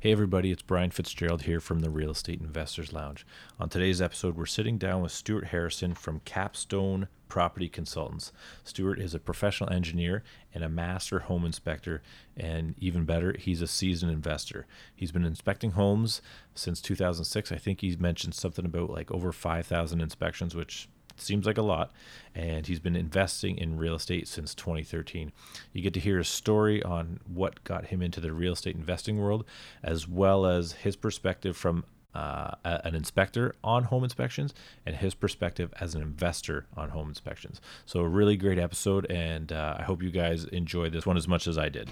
Hey, everybody, it's Brian Fitzgerald here from the Real Estate Investors Lounge. On today's episode, we're sitting down with Stuart Harrison from Capstone Property Consultants. Stuart is a professional engineer and a master home inspector, and even better, he's a seasoned investor. He's been inspecting homes since 2006. I think he's mentioned something about like over 5,000 inspections, which seems like a lot and he's been investing in real estate since 2013 you get to hear his story on what got him into the real estate investing world as well as his perspective from uh, an inspector on home inspections and his perspective as an investor on home inspections. So a really great episode and uh, i hope you guys enjoy this one as much as i did.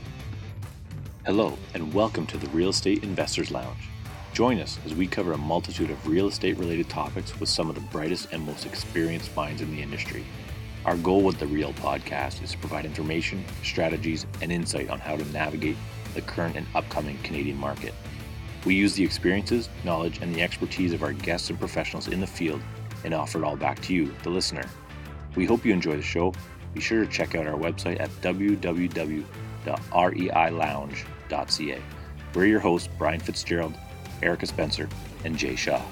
Hello and welcome to the real estate investors lounge Join us as we cover a multitude of real estate related topics with some of the brightest and most experienced minds in the industry. Our goal with the Real podcast is to provide information, strategies, and insight on how to navigate the current and upcoming Canadian market. We use the experiences, knowledge, and the expertise of our guests and professionals in the field and offer it all back to you, the listener. We hope you enjoy the show. Be sure to check out our website at www.reilounge.ca. We're your hosts, Brian Fitzgerald Erika Spencer, and Jay Shaw.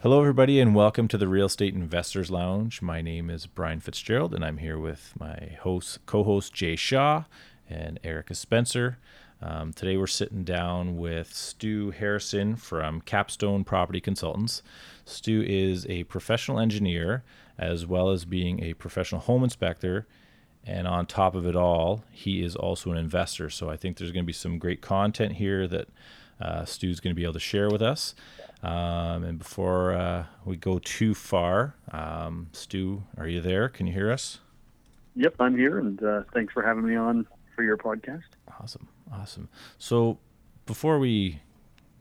Hello, everybody, and welcome to the Real Estate Investors Lounge. My name is Brian Fitzgerald, and I'm here with my host, co-host Jay Shaw and Erika Spencer. Um, today, we're sitting down with Stu Harrison from Capstone Property Consultants. Stu is a professional engineer as well as being a professional home inspector. And on top of it all, he is also an investor. So I think there's going to be some great content here that uh, Stu's going to be able to share with us. Um, and before uh, we go too far, um, Stu, are you there? Can you hear us? Yep, I'm here, and uh, thanks for having me on for your podcast. Awesome, awesome. So before we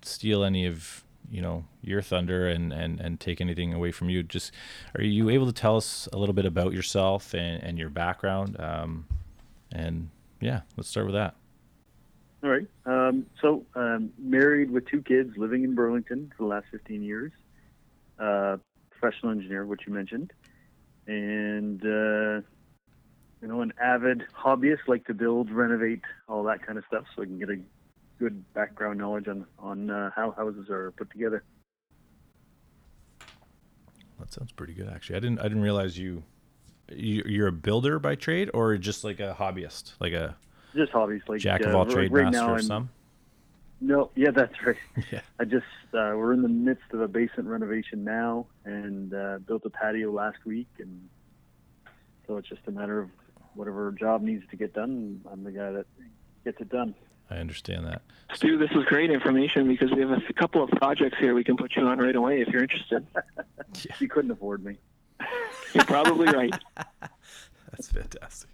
steal any of you know your thunder and and and take anything away from you just are you able to tell us a little bit about yourself and, and your background? Um, and yeah let's start with that. All right. Um, so um, married with two kids living in burlington for the last 15 years. Uh, professional engineer which you mentioned. And uh, you know an avid hobbyist like to build renovate all that kind of stuff so i can get a good background knowledge on on uh, how houses are put together. That sounds pretty good, actually. I didn't I didn't realize you, you are a builder by trade or just like a hobbyist, like a just hobbies, like jack of uh, all trade right master of some. No, yeah, that's right. Yeah. I just uh, we're in the midst of a basement renovation now, and uh, built a patio last week, and so it's just a matter of whatever job needs to get done. I'm the guy that gets it done. I understand that. Stu, this is great information because we have a couple of projects here we can put you on right away if you're interested. yeah. You couldn't afford me. You're probably right. That's fantastic.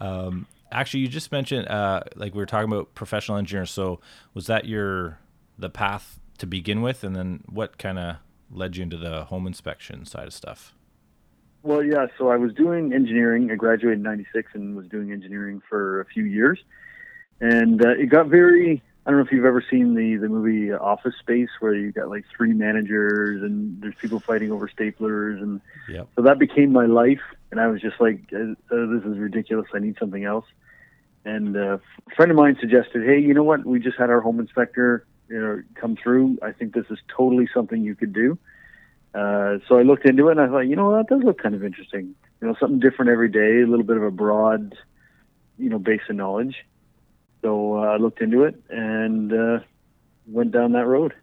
Um, actually, you just mentioned uh, like we were talking about professional engineers. So was that your the path to begin with, and then what kind of led you into the home inspection side of stuff? Well, yeah. So I was doing engineering. I graduated in '96 and was doing engineering for a few years and uh, it got very. I don't know if you've ever seen the the movie Office Space, where you got like three managers and there's people fighting over staplers, and yep. so that became my life. And I was just like, uh "This is ridiculous. I need something else." And uh, a friend of mine suggested, "Hey, you know what? We just had our home inspector, you know, come through. I think this is totally something you could do." Uh, so I looked into it, and I thought, you know, that does look kind of interesting. You know, something different every day, a little bit of a broad, you know, base of knowledge. So uh, I looked into it and uh, went down that road.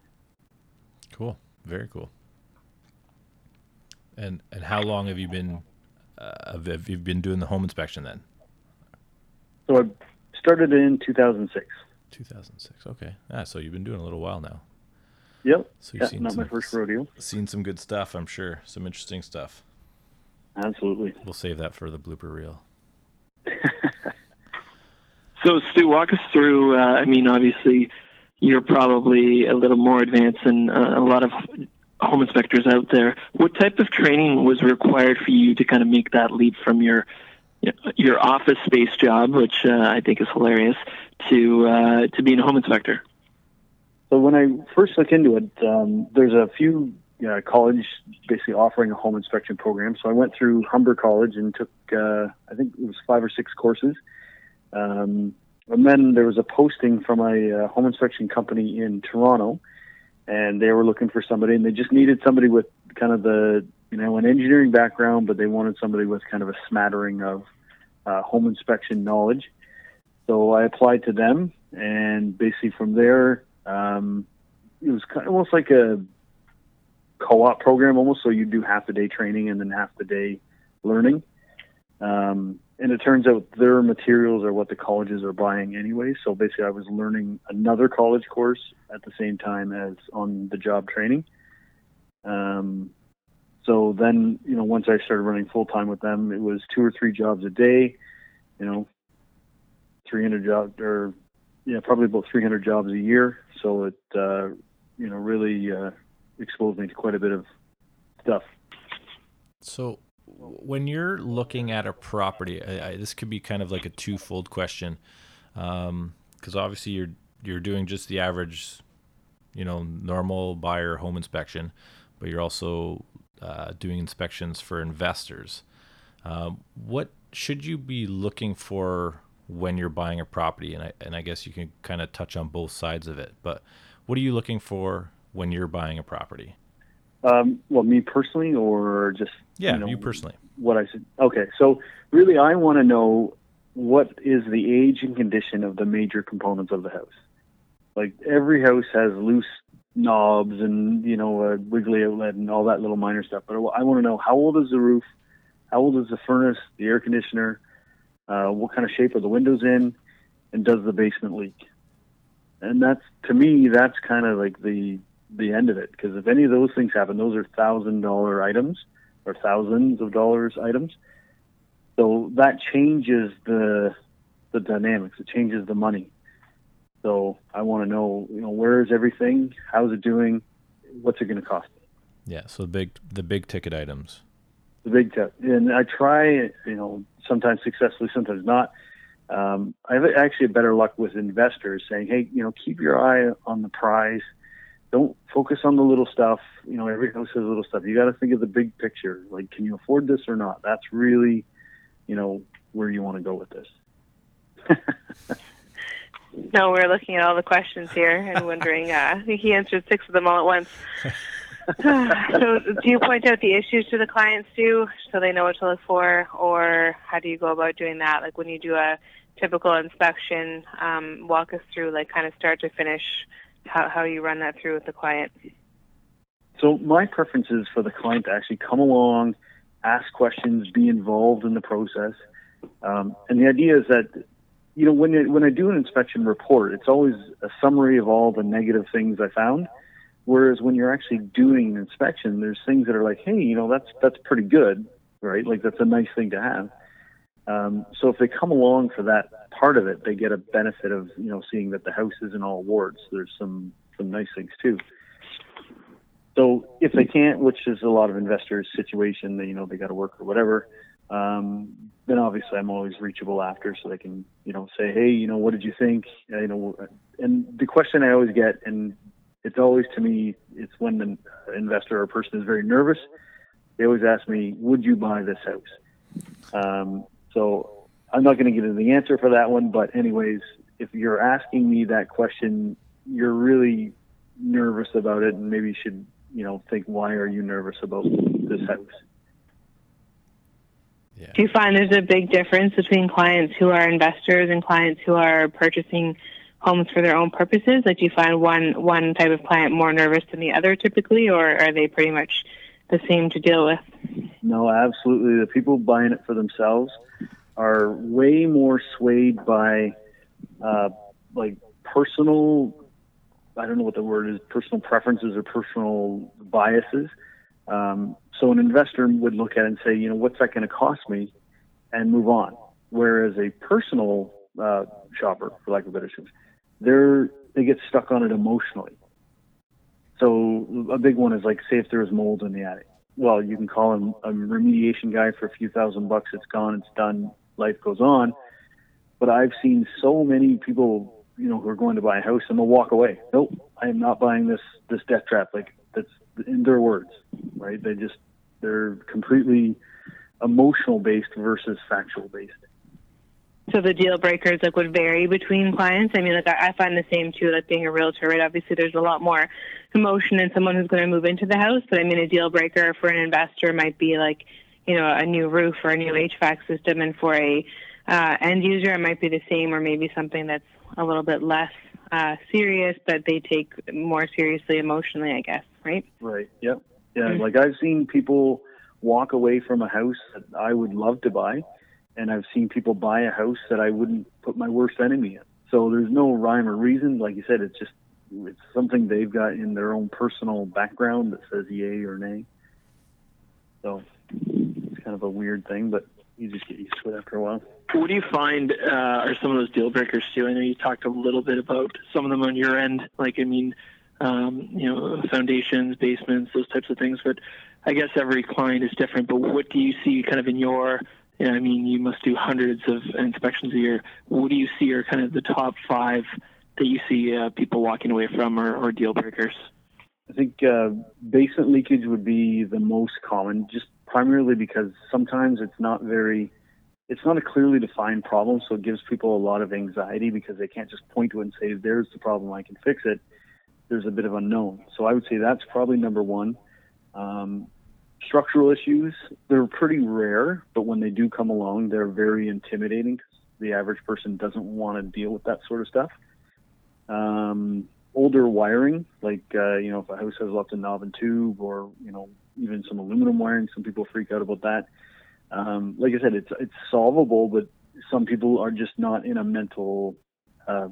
Cool, very cool. And and how long have you been uh, have you been doing the home inspection then? So I started in 2006. 2006. Okay. Ah, so you've been doing a little while now. Yep. So you've yeah, seen not some, my first rodeo. Seen some good stuff, I'm sure. Some interesting stuff. Absolutely. We'll save that for the blooper reel. So, Stu, walk us through. Uh, I mean, obviously, you're probably a little more advanced than uh, a lot of home inspectors out there. What type of training was required for you to kind of make that leap from your your office space job, which uh, I think is hilarious, to uh, to being a home inspector? So when I first looked into it, um, there's a few uh, college basically offering a home inspection program. So I went through Humber College and took, uh, I think it was five or six courses. Um, and then there was a posting from a uh, home inspection company in Toronto, and they were looking for somebody, and they just needed somebody with kind of the, you know, an engineering background, but they wanted somebody with kind of a smattering of uh, home inspection knowledge. So I applied to them, and basically from there, um, it was kind of almost like a co-op program, almost. So you do half the day training and then half the day learning. Um, and it turns out their materials are what the colleges are buying anyway. So basically, I was learning another college course at the same time as on the job training. Um, so then, you know, once I started running full time with them, it was two or three jobs a day. You know, 300 jobs or yeah, probably about 300 jobs a year. So it, uh, you know, really uh, exposed me to quite a bit of stuff. So when you're looking at a property, I, I, this could be kind of like a twofold question, because um, obviously you're you're doing just the average, you know, normal buyer home inspection, but you're also uh, doing inspections for investors. Um, what should you be looking for when you're buying a property? And I and I guess you can kind of touch on both sides of it. But what are you looking for when you're buying a property? Um, well, me personally, or just yeah, you, know, you personally. What I said. Okay, so really, I want to know what is the age and condition of the major components of the house. Like every house has loose knobs and you know a wiggly outlet and all that little minor stuff. But I want to know how old is the roof, how old is the furnace, the air conditioner, uh, what kind of shape are the windows in, and does the basement leak? And that's to me, that's kind of like the the end of it. Because if any of those things happen, those are thousand dollar items or thousands of dollars items. So that changes the the dynamics. It changes the money. So I want to know, you know, where is everything? How's it doing? What's it going to cost? Yeah. So the big the big ticket items. The big ticket, and I try, you know, sometimes successfully, sometimes not. Um, I have actually better luck with investors saying, "Hey, you know, keep your eye on the prize don't focus on the little stuff. You know, every house has little stuff. You got to think of the big picture. Like, can you afford this or not? That's really, you know, where you want to go with this. no, we're looking at all the questions here and wondering. Uh, I think he answered six of them all at once. so, do you point out the issues to the clients too, so they know what to look for, or how do you go about doing that? Like when you do a typical inspection, um, walk us through, like kind of start to finish how, how you run that through with the client? So my preference is for the client to actually come along, ask questions, be involved in the process. Um, and the idea is that, you know, when, it, when I do an inspection report, it's always a summary of all the negative things I found. Whereas when you're actually doing an inspection, there's things that are like, hey, you know, that's that's pretty good, right? Like that's a nice thing to have. Um, so if they come along for that part of it, they get a benefit of you know seeing that the house isn't all warts. There's some some nice things too. So if they can't, which is a lot of investors' situation, they you know they got to work or whatever, um, then obviously I'm always reachable after, so they can you know say, hey, you know, what did you think? You know, and the question I always get, and it's always to me, it's when the investor or person is very nervous. They always ask me, would you buy this house? Um, so I'm not going to get into the answer for that one, but anyways, if you're asking me that question, you're really nervous about it, and maybe you should, you know, think why are you nervous about this house? Yeah. Do you find there's a big difference between clients who are investors and clients who are purchasing homes for their own purposes? Like, do you find one one type of client more nervous than the other typically, or are they pretty much the same to deal with? No, absolutely. The people buying it for themselves are way more swayed by uh, like personal I don't know what the word is personal preferences or personal biases. Um, so an investor would look at it and say, you know, what's that going to cost me, and move on. Whereas a personal uh, shopper, for lack of better term, they're they get stuck on it emotionally. So a big one is like, say if there was mold in the attic. Well, you can call him a remediation guy for a few thousand bucks. It's gone. It's done life goes on. But I've seen so many people you know, who are going to buy a house and they'll walk away. Nope, I am not buying this this death trap. Like that's in their words, right? They just they're completely emotional based versus factual based. So the deal breakers like would vary between clients. I mean, like I, I find the same too. Like being a realtor, right? Obviously, there's a lot more emotion in someone who's going to move into the house. But I mean, a deal breaker for an investor might be like, you know, a new roof or a new HVAC system, and for a uh, end user, it might be the same, or maybe something that's a little bit less uh, serious but they take more seriously emotionally. I guess, right? Right. Yep. Yeah. Mm-hmm. Like I've seen people walk away from a house that I would love to buy and I've seen people buy a house that I wouldn't put my worst enemy in. So there's no rhyme or reason. Like you said, it's just it's something they've got in their own personal background that says yay or nay. So it's kind of a weird thing, but you just get used to it after a while. What do you find uh, are some of those deal breakers too? I know you talked a little bit about some of them on your end. Like, I mean, um, you know, foundations, basements, those types of things. But I guess every client is different. But what do you see kind of in your yeah, I mean, you must do hundreds of inspections a year. What do you see are kind of the top five that you see uh, people walking away from or, or deal breakers? I think uh, basement leakage would be the most common, just primarily because sometimes it's not very, it's not a clearly defined problem, so it gives people a lot of anxiety because they can't just point to it and say, "There's the problem, I can fix it." There's a bit of unknown, so I would say that's probably number one. Um, structural issues, they're pretty rare, but when they do come along, they're very intimidating because the average person doesn't want to deal with that sort of stuff. Um, older wiring, like, uh, you know, if a house has lots of knob and tube or, you know, even some aluminum wiring, some people freak out about that. Um, like I said, it's, it's solvable, but some people are just not in a mental uh,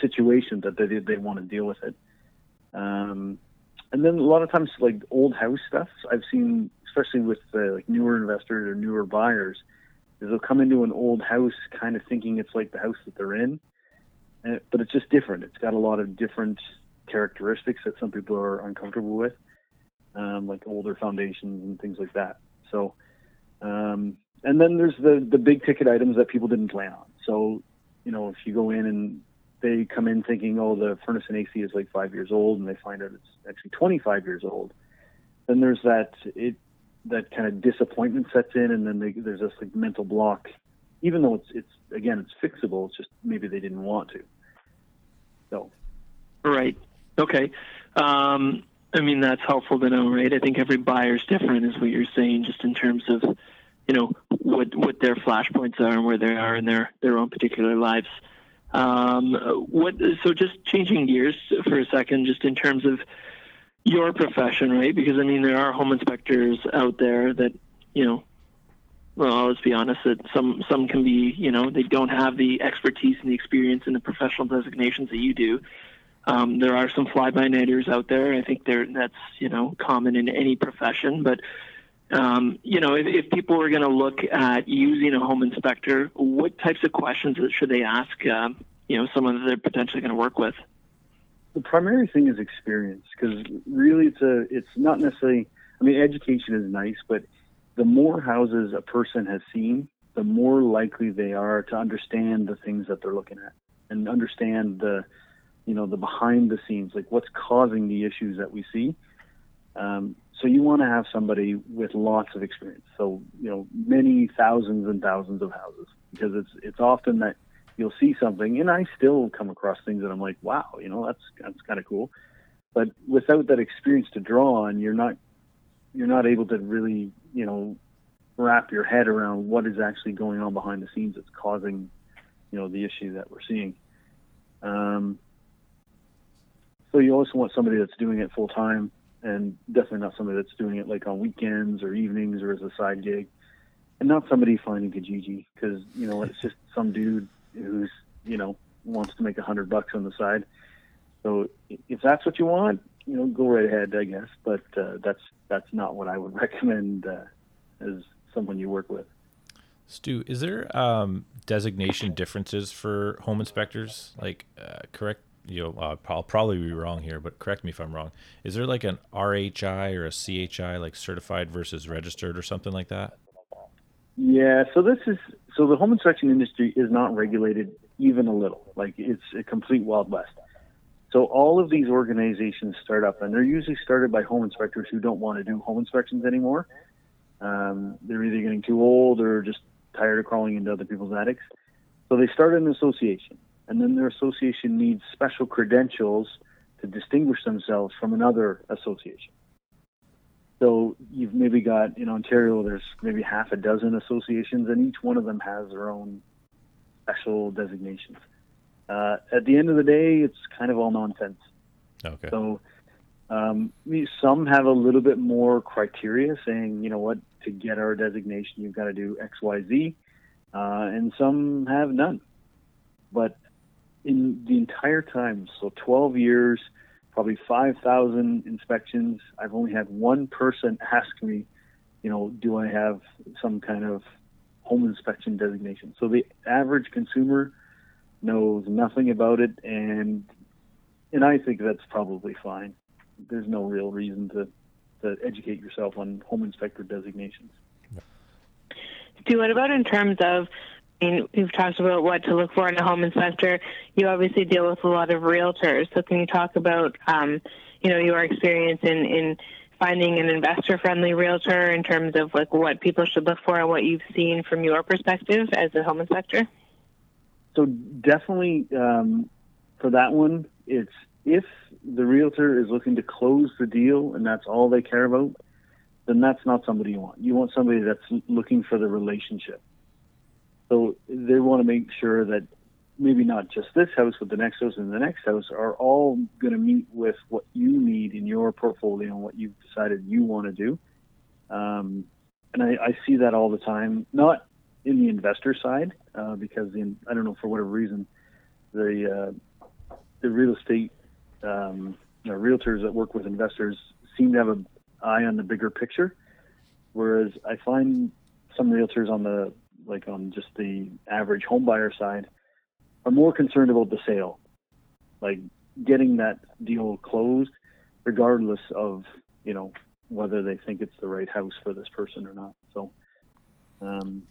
situation that they, they want to deal with it. Um, and then a lot of times like old house stuff I've seen, especially with uh, like newer investors or newer buyers, is they'll come into an old house kind of thinking it's like the house that they're in, and, but it's just different. It's got a lot of different characteristics that some people are uncomfortable with, um, like older foundations and things like that. So, um, and then there's the the big ticket items that people didn't plan on. So, you know, if you go in and they come in thinking, oh, the furnace and AC is like five years old, and they find out it's actually 25 years old. Then there's that it that kind of disappointment sets in, and then they, there's this like mental block. Even though it's it's again it's fixable, it's just maybe they didn't want to. So. Right. Okay. Um, I mean that's helpful to know, right? I think every buyer is different, is what you're saying, just in terms of, you know, what what their flashpoints are and where they are in their their own particular lives. Um, what? So just changing gears for a second, just in terms of your profession, right? Because I mean, there are home inspectors out there that you know. Well, let's be honest. That some some can be, you know, they don't have the expertise and the experience and the professional designations that you do. Um, there are some fly-by-nighters out there. I think there that's you know common in any profession, but um, you know, if, if people are going to look at using a home inspector, what types of questions should they ask? Uh, you know, someone that they're potentially going to work with. The primary thing is experience, because really, it's a it's not necessarily. I mean, education is nice, but the more houses a person has seen, the more likely they are to understand the things that they're looking at and understand the, you know, the behind the scenes, like what's causing the issues that we see. Um, so you want to have somebody with lots of experience. So you know, many thousands and thousands of houses, because it's it's often that you'll see something, and I still come across things that I'm like, wow, you know, that's that's kind of cool. But without that experience to draw on, you're not you're not able to really, you know, wrap your head around what is actually going on behind the scenes that's causing, you know, the issue that we're seeing. Um, so you also want somebody that's doing it full time and definitely not somebody that's doing it like on weekends or evenings or as a side gig, and not somebody finding Kijiji because you know it's just some dude who's you know wants to make a hundred bucks on the side. So if that's what you want, you know, go right ahead, I guess. But uh, that's that's not what I would recommend uh, as someone you work with. Stu, is there um, designation differences for home inspectors? Like, uh, correct you know, uh, I'll probably be wrong here, but correct me if I'm wrong. Is there like an RHI or a CHI, like certified versus registered or something like that? Yeah, so this is so the home inspection industry is not regulated even a little. Like it's a complete wild west. So all of these organizations start up, and they're usually started by home inspectors who don't want to do home inspections anymore. Um, they're either getting too old or just tired of crawling into other people's attics. So they start an association, and then their association needs special credentials to distinguish themselves from another association. So you've maybe got in Ontario, there's maybe half a dozen associations, and each one of them has their own special designations. Uh, at the end of the day, it's kind of all nonsense. Okay. So um, some have a little bit more criteria saying, you know what, to get our designation, you've got to do X, Y, Z, uh, and some have none. But in the entire time, so 12 years, probably 5,000 inspections, I've only had one person ask me, you know, do I have some kind of home inspection designation? So the average consumer knows nothing about it, and and I think that's probably fine. There's no real reason to to educate yourself on home inspector designations. Do what about in terms of? Mean, we've talked about what to look for in a home inspector. You obviously deal with a lot of realtors, so can you talk about, um, you know, your experience in in finding an investor-friendly realtor in terms of like what people should look for and what you've seen from your perspective as a home inspector? so definitely um, for that one, it's if the realtor is looking to close the deal and that's all they care about, then that's not somebody you want. You want somebody that's looking for the relationship. So they want to make sure that maybe not just this house, but the next house and the next house are all going to meet with what you need in your portfolio and what you've decided you want to do. Um, and I, I see that all the time, not in the investor side uh, because the, I don't know for whatever reason the uh, the real estate um, you know, realtors that work with investors seem to have an eye on the bigger picture, whereas I find some realtors on the like on just the average home buyer side are more concerned about the sale, like getting that deal closed, regardless of you know whether they think it's the right house for this person or not. So um,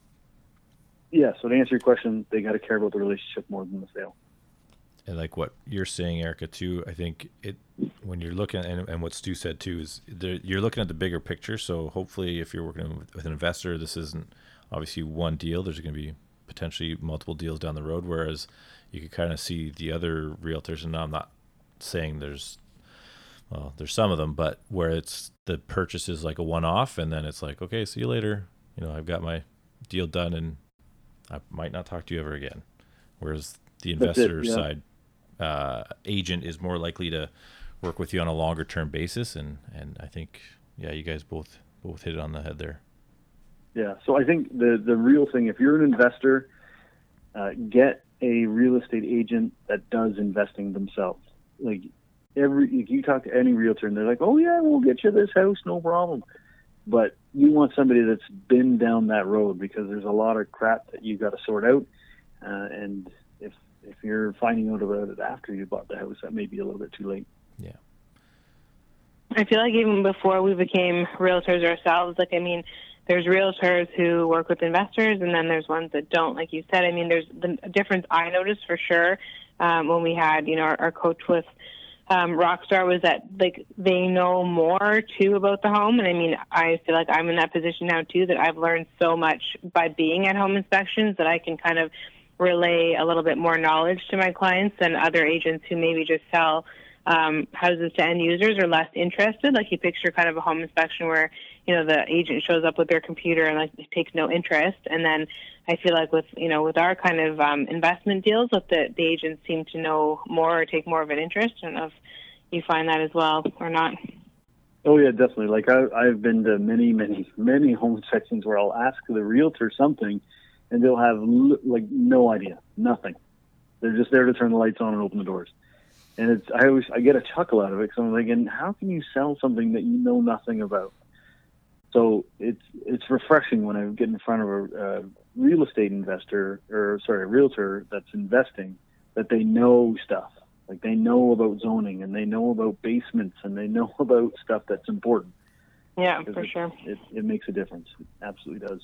yeah, so to answer your question, they got to care about the relationship more than the sale. And like what you're saying, Erika, too, I think it when you're looking and, and what Stu said too is you're looking at the bigger picture. So hopefully, if you're working with an investor, this isn't obviously one deal. There's going to be potentially multiple deals down the road. Whereas you could kind of see the other realtors, and I'm not saying there's well, there's some of them, but where it's the purchase is like a one off, and then it's like, okay, see you later. You know, I've got my deal done, and I might not talk to you ever again. Whereas the investor it, yeah. side uh, agent is more likely to work with you on a longer term basis, and and I think yeah, you guys both both hit it on the head there. Yeah, so I think the the real thing, if you're an investor, uh, get a real estate agent that does investing themselves. Like every, if you talk to any realtor and they're like, "Oh yeah, we'll get you this house, no problem," but you want somebody that's been down that road because there's a lot of crap that you got to sort out, uh, and if if you're finding out about it after you bought the house, that may be a little bit too late. Yeah. I feel like even before we became realtors ourselves, like I mean, there's realtors who work with investors, and then there's ones that don't. Like you said, I mean, there's the difference I noticed for sure um, when we had, you know, our, our coach with um, Rockstar was that like they know more too about the home, and I mean I feel like I'm in that position now too that I've learned so much by being at home inspections that I can kind of relay a little bit more knowledge to my clients than other agents who maybe just sell um, houses to end users are less interested. Like you picture kind of a home inspection where you know the agent shows up with their computer and like takes no interest, and then I feel like with you know with our kind of um, investment deals, that the, the agents seem to know more or take more of an interest. and if you find that as well or not. Oh yeah, definitely. Like I, I've been to many, many, many home inspections where I'll ask the realtor something, and they'll have like no idea, nothing. They're just there to turn the lights on and open the doors. And it's I always I get a chuckle out of it because I'm thinking, how can you sell something that you know nothing about? So it's it's refreshing when I get in front of a, a real estate investor or sorry, a realtor that's investing that they know stuff. Like they know about zoning and they know about basements and they know about stuff that's important. Yeah, for it, sure. It, it makes a difference. It absolutely does.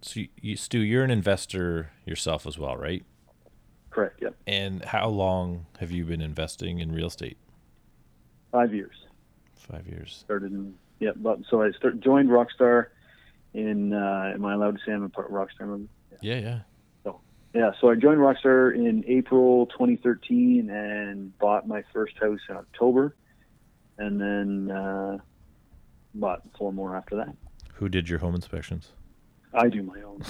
So, you, Stu, you're an investor yourself as well, right? Correct. Yeah. And how long have you been investing in real estate? Five years. Five years. Started in yeah, but so I start, joined Rockstar in. Uh, am I allowed to say I'm a part of Rockstar? Yeah, yeah. So yeah, so I joined Rockstar in April 2013 and bought my first house in October, and then uh, bought four more after that. Who did your home inspections? I do my own.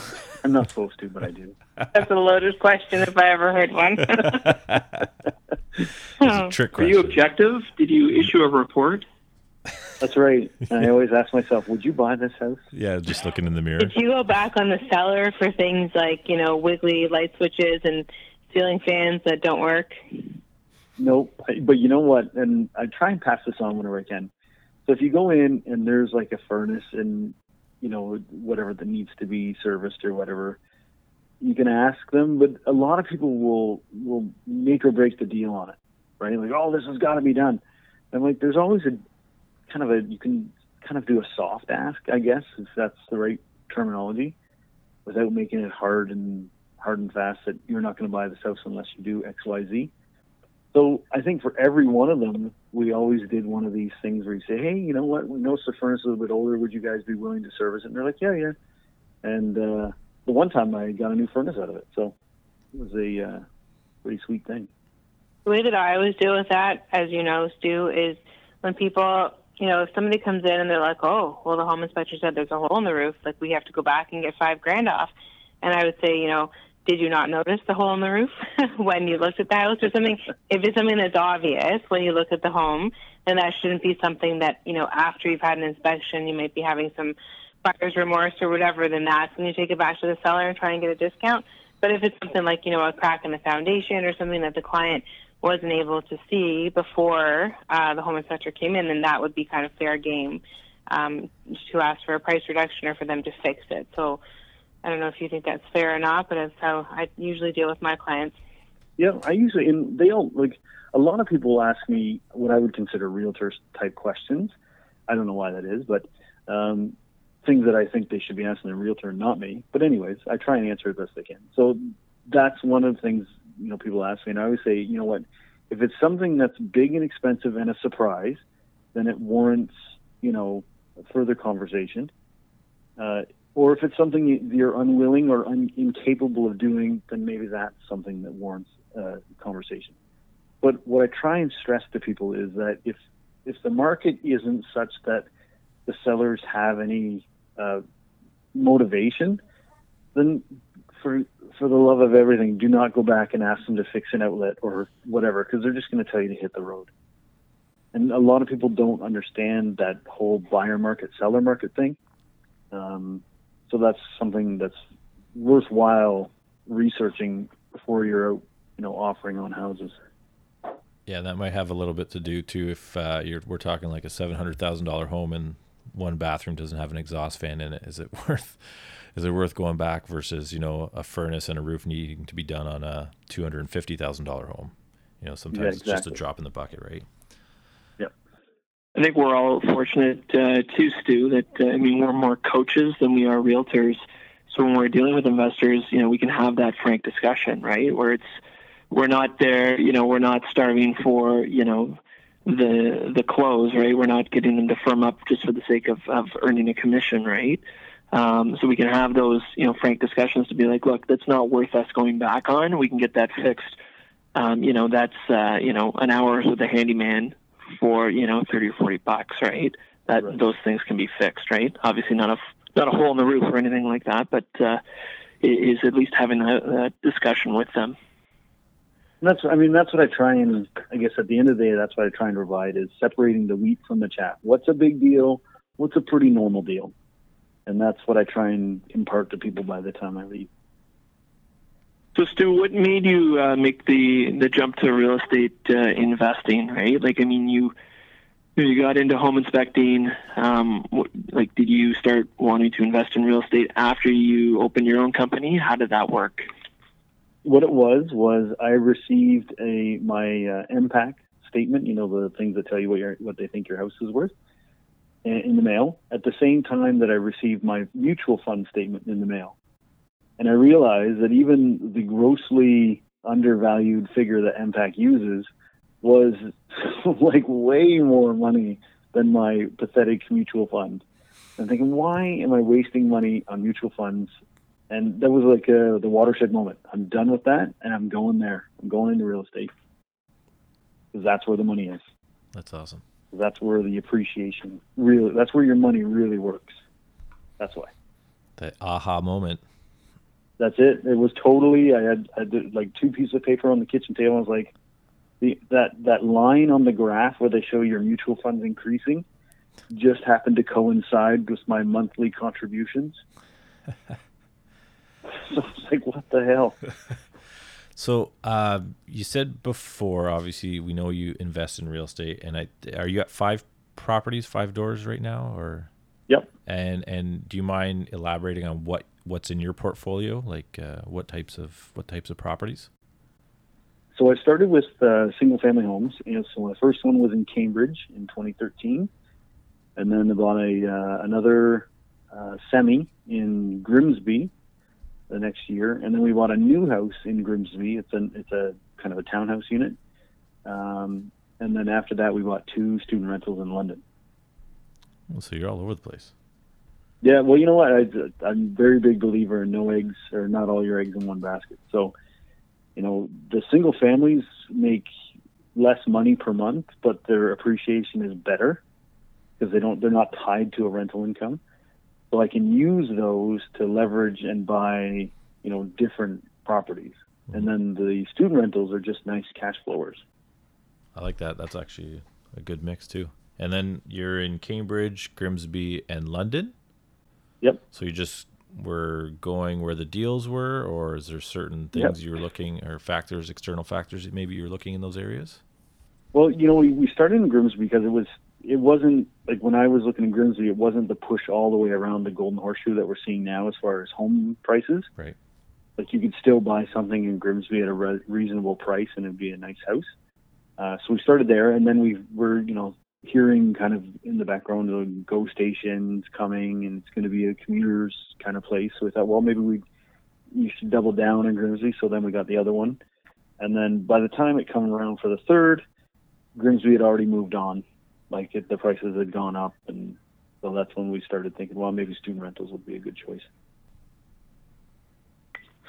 I'm not supposed to, but I do. That's a loaded question if I ever heard one. It's a trick Are question. you objective? Did you issue a report? That's right. And I always ask myself, would you buy this house? Yeah, just looking in the mirror. Did you go back on the seller for things like, you know, wiggly light switches and ceiling fans that don't work? Nope. But you know what? And I try and pass this on whenever I can. So if you go in and there's like a furnace and you know whatever that needs to be serviced or whatever, you can ask them. But a lot of people will will make or break the deal on it, right? Like, oh, this has got to be done. I'm like, there's always a kind of a you can kind of do a soft ask, I guess, if that's the right terminology, without making it hard and hard and fast that you're not going to buy this house unless you do X, Y, Z. So I think for every one of them, we always did one of these things where you say, "Hey, you know what? We noticed the furnace is a little bit older. Would you guys be willing to service it?" And they're like, "Yeah, yeah." And uh, the one time I got a new furnace out of it, so it was a uh, pretty sweet thing. The way that I always deal with that, as you know, Stu, is when people, you know, if somebody comes in and they're like, oh, well, the home inspector said there's a hole in the roof, like we have to go back and get five grand off. And I would say, you know, did you not notice the hole in the roof when you looked at the house or something? If it's something that's obvious when you look at the home, then that shouldn't be something that, you know, after you've had an inspection, you might be having some buyer's remorse or whatever, then that's when you take it back to the seller and try and get a discount. But if it's something like, you know, a crack in the foundation or something that the client wasn't able to see before uh, the home inspector came in, then that would be kind of fair game um, to ask for a price reduction or for them to fix it. So I don't know if you think that's fair or not, but that's how I usually deal with my clients. Yeah, I usually and they all like a lot of people ask me what I would consider realtor type questions. I don't know why that is, but um, things that I think they should be asking a realtor, not me. But anyways, I try and answer it best I can. So that's one of the things you know people ask me, and I always say, you know what, if it's something that's big and expensive and a surprise, then it warrants you know further conversation. Uh, or if it's something you- you're unwilling or un- incapable of doing, then maybe that's something that warrants uh, conversation. But what I try and stress to people is that if if the market isn't such that the sellers have any uh, motivation, then for for the love of everything, do not go back and ask them to fix an outlet or whatever, because they're just going to tell you to hit the road. And a lot of people don't understand that whole buyer market, seller market thing. Um, so that's something that's worthwhile researching before you're out, you know, offering on houses. Yeah, that might have a little bit to do too if uh, you're we're talking like a seven hundred thousand dollar home and one bathroom doesn't have an exhaust fan in it. Is it worth is it worth going back versus you know a furnace and a roof needing to be done on a two hundred and fifty thousand dollar home? You know, sometimes it's just a drop in the bucket, right? Yeah, I think we're all fortunate uh, too, Stu. That uh, I mean, we're more coaches than we are realtors. So when we're dealing with investors, you know, we can have that frank discussion, right? Where it's we're not there, you know, we're not starving for, you know, the the close, right? We're not getting them to firm up just for the sake of, of earning a commission, right? Um, so we can have those, you know, frank discussions to be like, look, that's not worth us going back on. We can get that fixed. Um, you know, that's uh, you know, an hour with a handyman for you know thirty or forty bucks, right? That Right. those things can be fixed, right? Obviously, not a not a hole in the roof or anything like that, but uh, is at least having that, that discussion with them. And that's, I mean, that's what I try and, I guess at the end of the day, that's what I try and provide is separating the wheat from the chaff. What's a big deal? What's a pretty normal deal? And that's what I try and impart to people by the time I leave. So, Stu, what made you uh, make the the jump to real estate uh, investing? Right? Like, I mean, you you got into home inspecting. Um, what, like, did you start wanting to invest in real estate after you opened your own company? How did that work? What it was was I received a my uh, MPAC statement. You know the things that tell you what your what they think your house is worth in, in the mail. At the same time that I received my mutual fund statement in the mail, and I realized that even the grossly undervalued figure that MPAC uses was like way more money than my pathetic mutual fund. I'm thinking, why am I wasting money on mutual funds? And that was like uh, the watershed moment. I'm done with that, and I'm going there. I'm going into real estate because that's where the money is. That's awesome. That's where the appreciation really. That's where your money really works. That's why. That aha moment. That's it. It was totally. I had, I did like two pieces of paper on the kitchen table. I was like, the that that line on the graph where they show your mutual funds increasing just happened to coincide with my monthly contributions. so it's like, what the hell? So uh, you said before, obviously, we know you invest in real estate, and I are you at five properties, five doors right now, or? Yep. And and do you mind elaborating on what what's in your portfolio? Like uh, what types of what types of properties? So I started with uh, single family homes. Know, so my first one was in Cambridge in 2013, and then I bought a uh, another uh, semi in Grimsby the next year, and then we bought a new house in Grimsby. It's a it's a kind of a townhouse unit, um, and then after that we bought two student rentals in London. Well, so you're all over the place. Yeah, well, you know what? I, I'm a very big believer in no eggs or not all your eggs in one basket. So, you know, the single families make less money per month, but their appreciation is better because they don't they're not tied to a rental income. So I can use those to leverage and buy, you know, different properties. And mm-hmm. then the student rentals are just nice cash flowers. I like that. That's actually a good mix too. And then you're in Cambridge, Grimsby, and London. Yep. So you just were going where the deals were, or is there certain things Yep. you were looking, or factors, external factors that maybe you were looking in those areas? Well, you know, we, we started in Grimsby because it was it wasn't like when I was looking in Grimsby, it wasn't the push all the way around the Golden Horseshoe that we're seeing now as far as home prices. Right. Like you could still buy something in Grimsby at a re- reasonable price and it'd be a nice house. Uh, so we started there, and then we were, you know, hearing kind of in the background the GO stations coming, and it's going to be a commuters kind of place. So we thought, well, maybe we you should double down in Grimsby. So then we got the other one, and then by the time it came around for the third, Grimsby had already moved on. Like it, the prices had gone up, and so that's when we started thinking, well, maybe student rentals would be a good choice.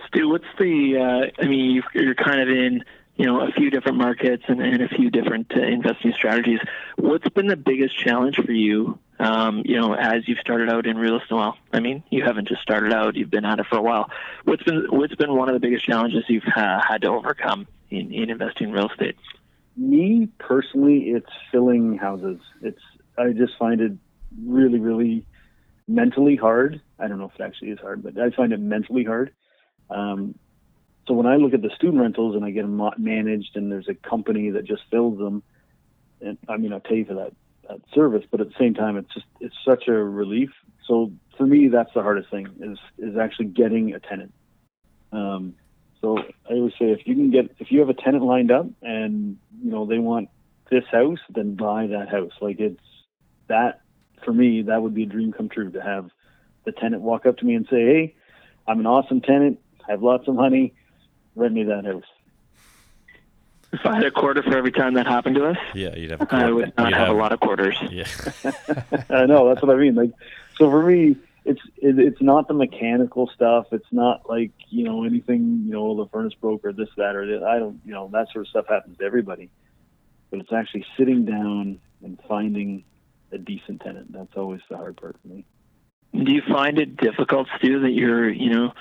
Stu, what's the? Uh, I mean, you've, you're kind of in, you know, a few different markets and, and a few different uh, investing strategies. What's been the biggest challenge for you? Um, you know, as you've started out in real estate. Well, I mean, you haven't just started out; you've been at it for a while. What's been What's been one of the biggest challenges you've uh, had to overcome in, in investing in real estate? Me personally, it's filling houses. It's I just find it really, really mentally hard. I don't know if it actually is hard, but I find it mentally hard. Um, so when I look at the student rentals and I get them ma- managed, and there's a company that just fills them, and I mean I pay for that, that service, but at the same time, it's just it's such a relief. So for me, that's the hardest thing is is actually getting a tenant. Um, so I always say if you can get if you have a tenant lined up and you know they want this house, then buy that house. Like it's that for me, that would be a dream come true to have the tenant walk up to me and say, "Hey, I'm an awesome tenant. I have lots of money. Rent me that house." If I had a quarter for every time that happened to us, Yeah, you'd have a I quarter- would not you'd have a lot of quarters. Yeah. I know that's what I mean. Like, so for me, it's it, it's not the mechanical stuff. It's not like you know anything. You know, the furnace broke or this, that, or this. I don't. You know, that sort of stuff happens to everybody. But it's actually sitting down and finding a decent tenant. That's always the hard part for me. Do you find it difficult, Stu, that you're, you know,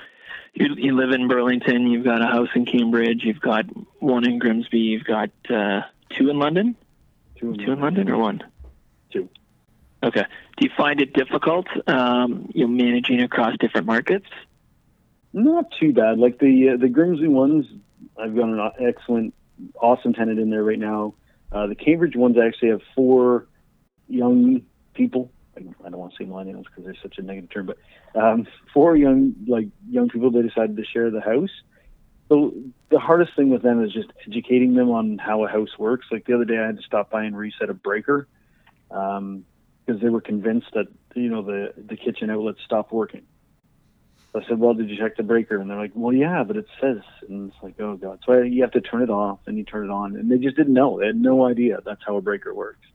you, you live in Burlington, you've got a house in Cambridge, you've got one in Grimsby, you've got uh, two in London? Two, Two in London or one? Two. Okay. Do you find it difficult, um, you know, managing across different markets? Not too bad. Like the uh, the Grimsby ones, I've got an excellent, awesome tenant in there right now. Uh, the Cambridge ones I actually have four young people. I don't want to say millennials because they're such a negative term, but um, four young like young people. They decided to share the house. So the hardest thing with them is just educating them on how a house works. Like the other day, I had to stop by and reset a breaker because they were convinced that you know the the kitchen outlet stopped working. I said, well, did you check the breaker? And they're like, well, yeah, but it says, and it's like, oh god. So I, you have to turn it off, and you turn it on, and they just didn't know. They had no idea that's how a breaker works.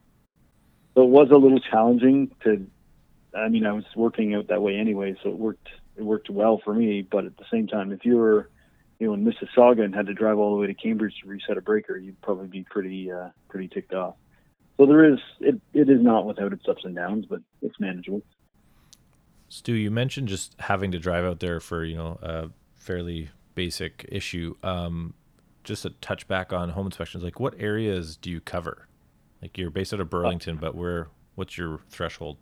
So it was a little challenging to. I mean, I was working out that way anyway, so it worked. It worked well for me. But at the same time, if you were, you know, in Mississauga and had to drive all the way to Cambridge to reset a breaker, you'd probably be pretty, uh, pretty ticked off. So there is. It, it is not without its ups and downs, but it's manageable. Stu, you mentioned just having to drive out there for you know a fairly basic issue. Um, just a touch back on home inspections. Like, what areas do you cover? Like, you're based out of Burlington, but where? What's your threshold?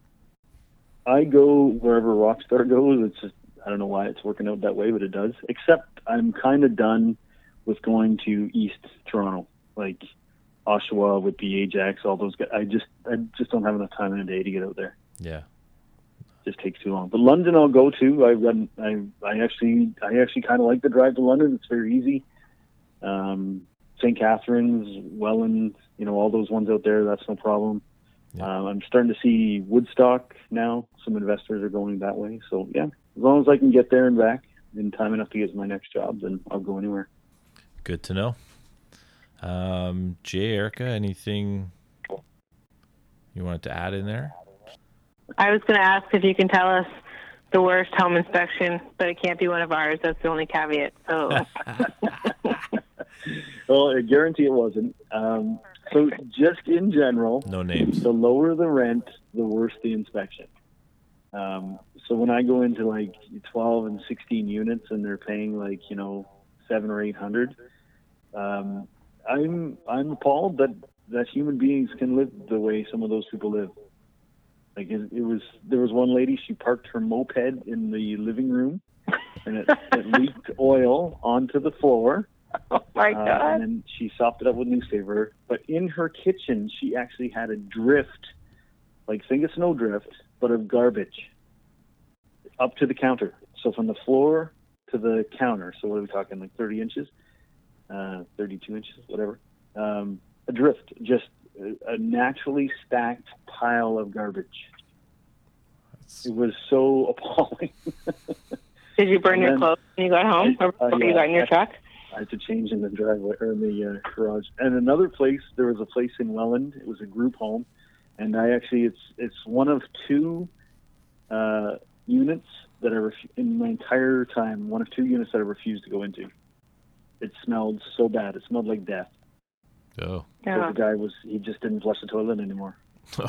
I go wherever Rockstar goes. It's just I don't know why it's working out that way, but it does. Except I'm kind of done with going to East Toronto, like Oshawa with the Ajax, all those guys. I just I just don't have enough time in a day to get out there. Yeah. just takes too long. But London, I'll go to. I've got, I I actually I actually kind of like the drive to London. It's very easy. Um, St. Catharines, Welland, you know all those ones out there. That's no problem. Yeah. Um, I'm starting to see Woodstock now. Some investors are going that way. So yeah, as long as I can get there and back in time enough to get to my next job, then I'll go anywhere. Good to know. Um, Jay, Erika, anything you wanted to add in there? I was going to ask if you can tell us the worst home inspection, but it can't be one of ours. That's the only caveat. So Well, I guarantee it wasn't. Um, so just in general, No names. the lower the rent, the worse the inspection. Um, so when I go into like 12 and 16 units and they're paying like you know seven or eight hundred, um, I'm I'm appalled that that human beings can live the way some of those people live. Like it, it was there was one lady she parked her moped in the living room, and it, it leaked oil onto the floor. oh my Uh, god. and then she sopped it up with newspaper. But in her kitchen, she actually had a drift, like think of snowdrift, but of garbage, up to the counter. So from the floor to the counter. So what are we talking? Like 30 inches, uh, 32 inches, whatever. Um, a drift, just a, a naturally stacked pile of garbage. It was so appalling. Did you burn and your clothes when you got home, I- or uh, before you got in your I- truck? I had to change in the driveway or in the uh, garage. And another place, there was a place in Welland. It was a group home, and I actually it's it's one of two uh, units that I ref- in my entire time one of two units that I refused to go into. It smelled so bad. It smelled like death. Oh. So Yeah. the guy was he just didn't flush the toilet anymore.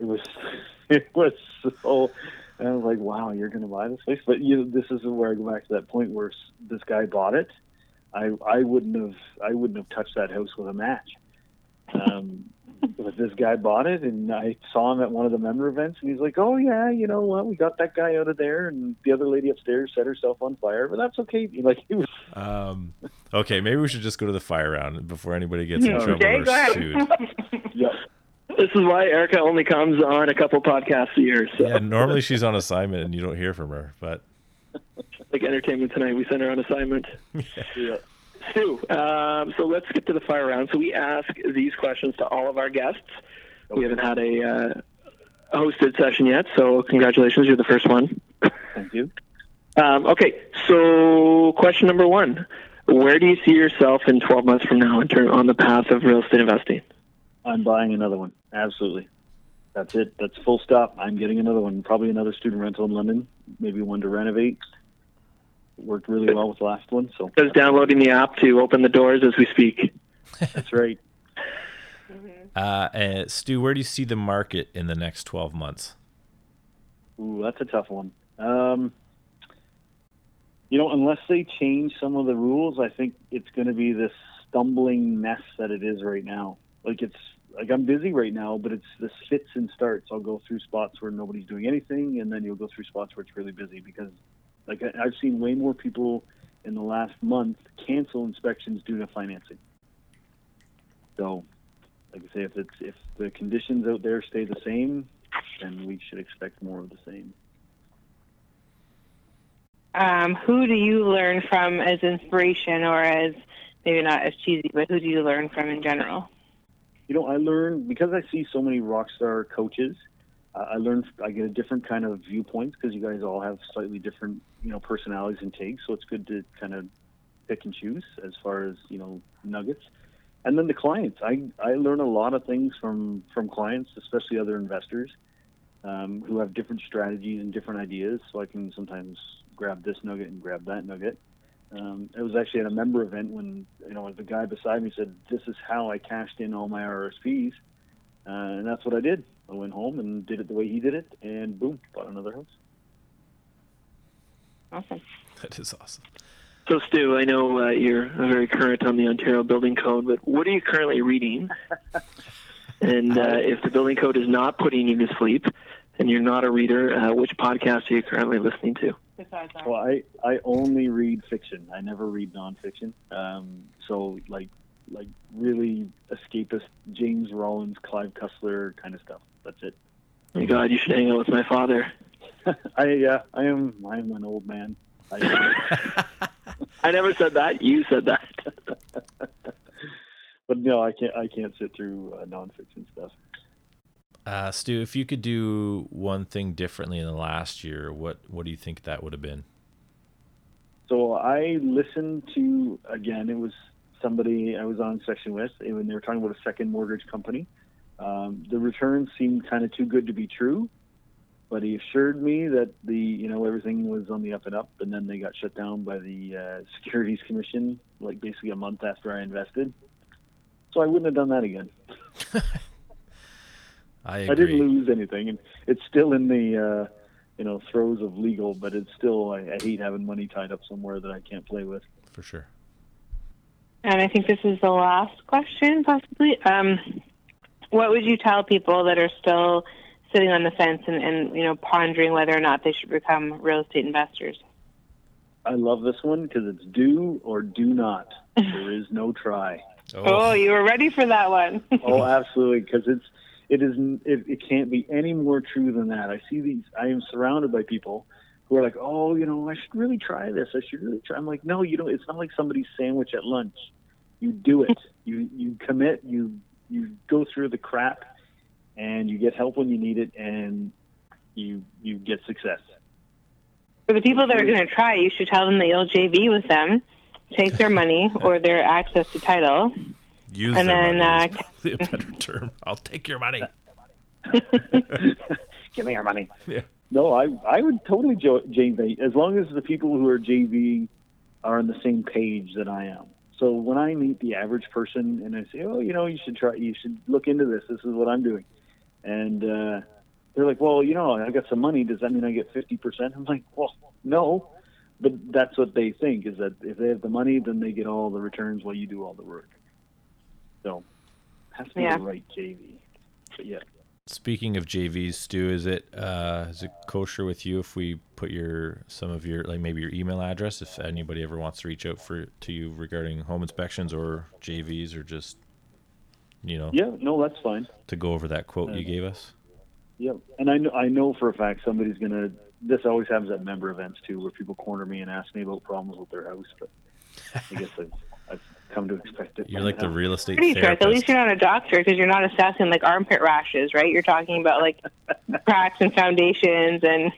It was it was so. I was like, "Wow, you're going to buy this place?" But you know, this is where I go back to that point where this guy bought it. I I wouldn't have I wouldn't have touched that house with a match. Um, but this guy bought it, and I saw him at one of the member events, and he's like, "Oh yeah, you know what? We got that guy out of there, and the other lady upstairs set herself on fire, but that's okay." Like he was. Um, okay, maybe we should just go to the fire round before anybody gets in trouble Jay, or go ahead. sued. Yeah. This is why Erika only comes on a couple podcasts a year. So, Yeah, normally she's on assignment and you don't hear from her, but like Entertainment Tonight, we send her on assignment. yeah. Stu, um, so let's get to the fire round. So we ask these questions to all of our guests. We haven't had a uh, hosted session yet, so congratulations, you're the first one. Thank you. Um, okay, so question number one: Where do you see yourself in 12 months from now in term, on the path of real estate investing? I'm buying another one. Absolutely. That's it. That's full stop. I'm getting another one. Probably another student rental in London. Maybe one to renovate. Worked really well with the last one. So Just downloading the app to open the doors as we speak. that's right. uh, and Stu, where do you see the market in the next 12 months? Ooh, that's a tough one. Um, you know, unless they change some of the rules, I think it's going to be this stumbling mess that it is right now. Like it's like I'm busy right now, but it's this fits and starts. I'll go through spots where nobody's doing anything, and then you'll go through spots where it's really busy because, like, I- I've seen way more people in the last month cancel inspections due to financing. So, like I say, if it's if the conditions out there stay the same, then we should expect more of the same. Um, who do you learn from as inspiration, or as maybe not as cheesy, but who do you learn from in general? You know, I learn because I see so many rock star coaches. I learned I get a different kind of viewpoints because you guys all have slightly different you know personalities and takes. So it's good to kind of pick and choose as far as you know nuggets. And then the clients, I I learn a lot of things from from clients, especially other investors um, who have different strategies and different ideas. So I can sometimes grab this nugget and grab that nugget. Um, it was actually at a member event when you know the guy beside me said, "This is how I cashed in all my RSPs," uh, and that's what I did. I went home and did it the way he did it, and boom, bought another house. Awesome. That is awesome. So, Stu, I know uh, you're very current on the Ontario Building Code, but what are you currently reading? and uh, if the Building Code is not putting you to sleep, and you're not a reader, uh, which podcast are you currently listening to? Well, I, I only read fiction. I never read nonfiction. Um, so like like really escapist James Rollins, Clive Cussler kind of stuff. That's it. Oh my God, you should hang out with my father. I yeah, I am I am an old man. I, I never said that. You said that. but no, I can't I can't sit through uh, nonfiction stuff. Uh, Stu, if you could do one thing differently in the last year, what what do you think that would have been? So I listened to again. It was somebody I was on session with, and they were talking about a second mortgage company. Um, the returns seemed kind of too good to be true, but he assured me that the you know everything was on the up and up, and then they got shut down by the uh, Securities Commission, like basically a month after I invested. So I wouldn't have done that again. I I didn't lose anything, and it's still in the uh, you know throes of legal, but it's still I, I hate having money tied up somewhere that I can't play with. for sure. And I think this is the last question, possibly. Um, what would you tell people that are still sitting on the fence and, and you know pondering whether or not they should become real estate investors? I love this one because it's do or do not. there is no try. Oh, you were ready for that one. oh, absolutely, because it's it is it, it can't be any more true than that. I see these. I am surrounded by people who are like, oh, you know, I should really try this. I should really try. I'm like, no, you don't. It's not like somebody's sandwich at lunch. You do it. you you commit. You you go through the crap, and you get help when you need it, and you you get success. For the people that are going to try, you should tell them that you'll JV with them, take their money or their access to title, Use and their then money uh, a better term. I'll take your money. Give me your money. Yeah. No, I I would totally jo- JV as long as the people who are JV are on the same page that I am. So when I meet the average person and I say, oh, you know, you should try, you should look into this. This is what I'm doing, and uh, they're like, well, you know, I got some money. Does that mean I get fifty percent? I'm like, well, no, but that's what they think is that if they have the money, then they get all the returns while you do all the work. So has to be Yeah. the right JV. But yeah. Speaking of JVs, Stu, is it uh, is it kosher with you if we put your some of your like maybe your email address if anybody ever wants to reach out for to you regarding home inspections or JVs or just you know Yeah, no, that's fine. to go over that quote you Uh, gave us? Yeah, and I know I know for a fact somebody's gonna. This always happens at member events too, where people corner me and ask me about problems with their house. But I guess come to expect it. You're by like the real estate pretty sure. At least you're not a doctor because you're not assessing like armpit rashes, right? You're talking about like cracks and foundations and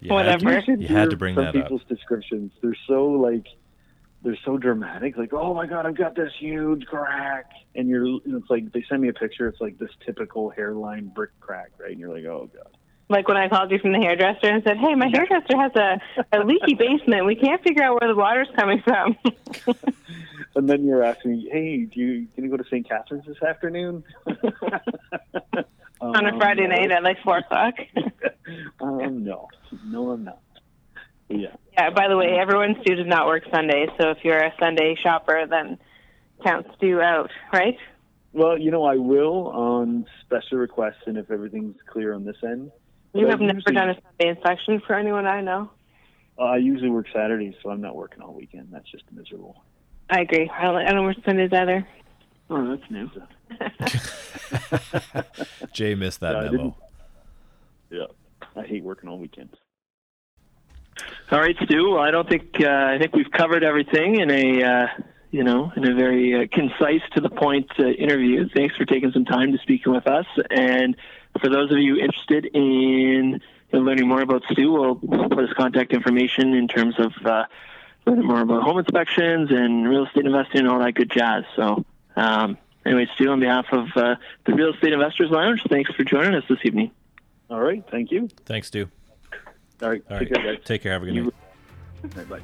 Yeah, whatever. should You had to bring some that up. people's descriptions. They're so like they're so dramatic. Like, oh my god, I've got this huge crack, and you're. And it's like they send me a picture. It's like this typical hairline brick crack, right? And you're like, oh god. Like when I called you from the hairdresser and said, "Hey, my hairdresser has a, a leaky basement. We can't figure out where the water's coming from." And then you're asking hey, do you can you go to St. Catharines this afternoon? On a Um, Friday night at like four o'clock. um, no, no, I'm not. Yeah, yeah. By the way, everyone's due does not work Sunday, so if you're a Sunday shopper, then count Stu out, right? well, you know, I will on special requests and if everything's clear on this end. You have never usually- done a Sunday inspection for anyone I know. I usually work Saturdays, so I'm not working all weekend. That's just miserable. I agree. I don't, I don't work Sundays either. Oh, that's new. Jay missed that Yeah, memo. didn't- Yeah, I hate working all weekends. All right, Stu. Well, I don't think uh, I think we've covered everything in a uh, you know, in a very uh, concise, to the point uh, interview. Thanks for taking some time to speak with us. And for those of you interested in learning more about Stu, we'll put his contact information in terms of uh, learning more about home inspections and real estate investing and all that good jazz. So, um, anyway, Stu, on behalf of uh, the Real Estate Investors Lounge, thanks for joining us this evening. All right. Thank you. Thanks, Stu. All right. All take right. care, guys. Take care. Have a good night. All right, bye.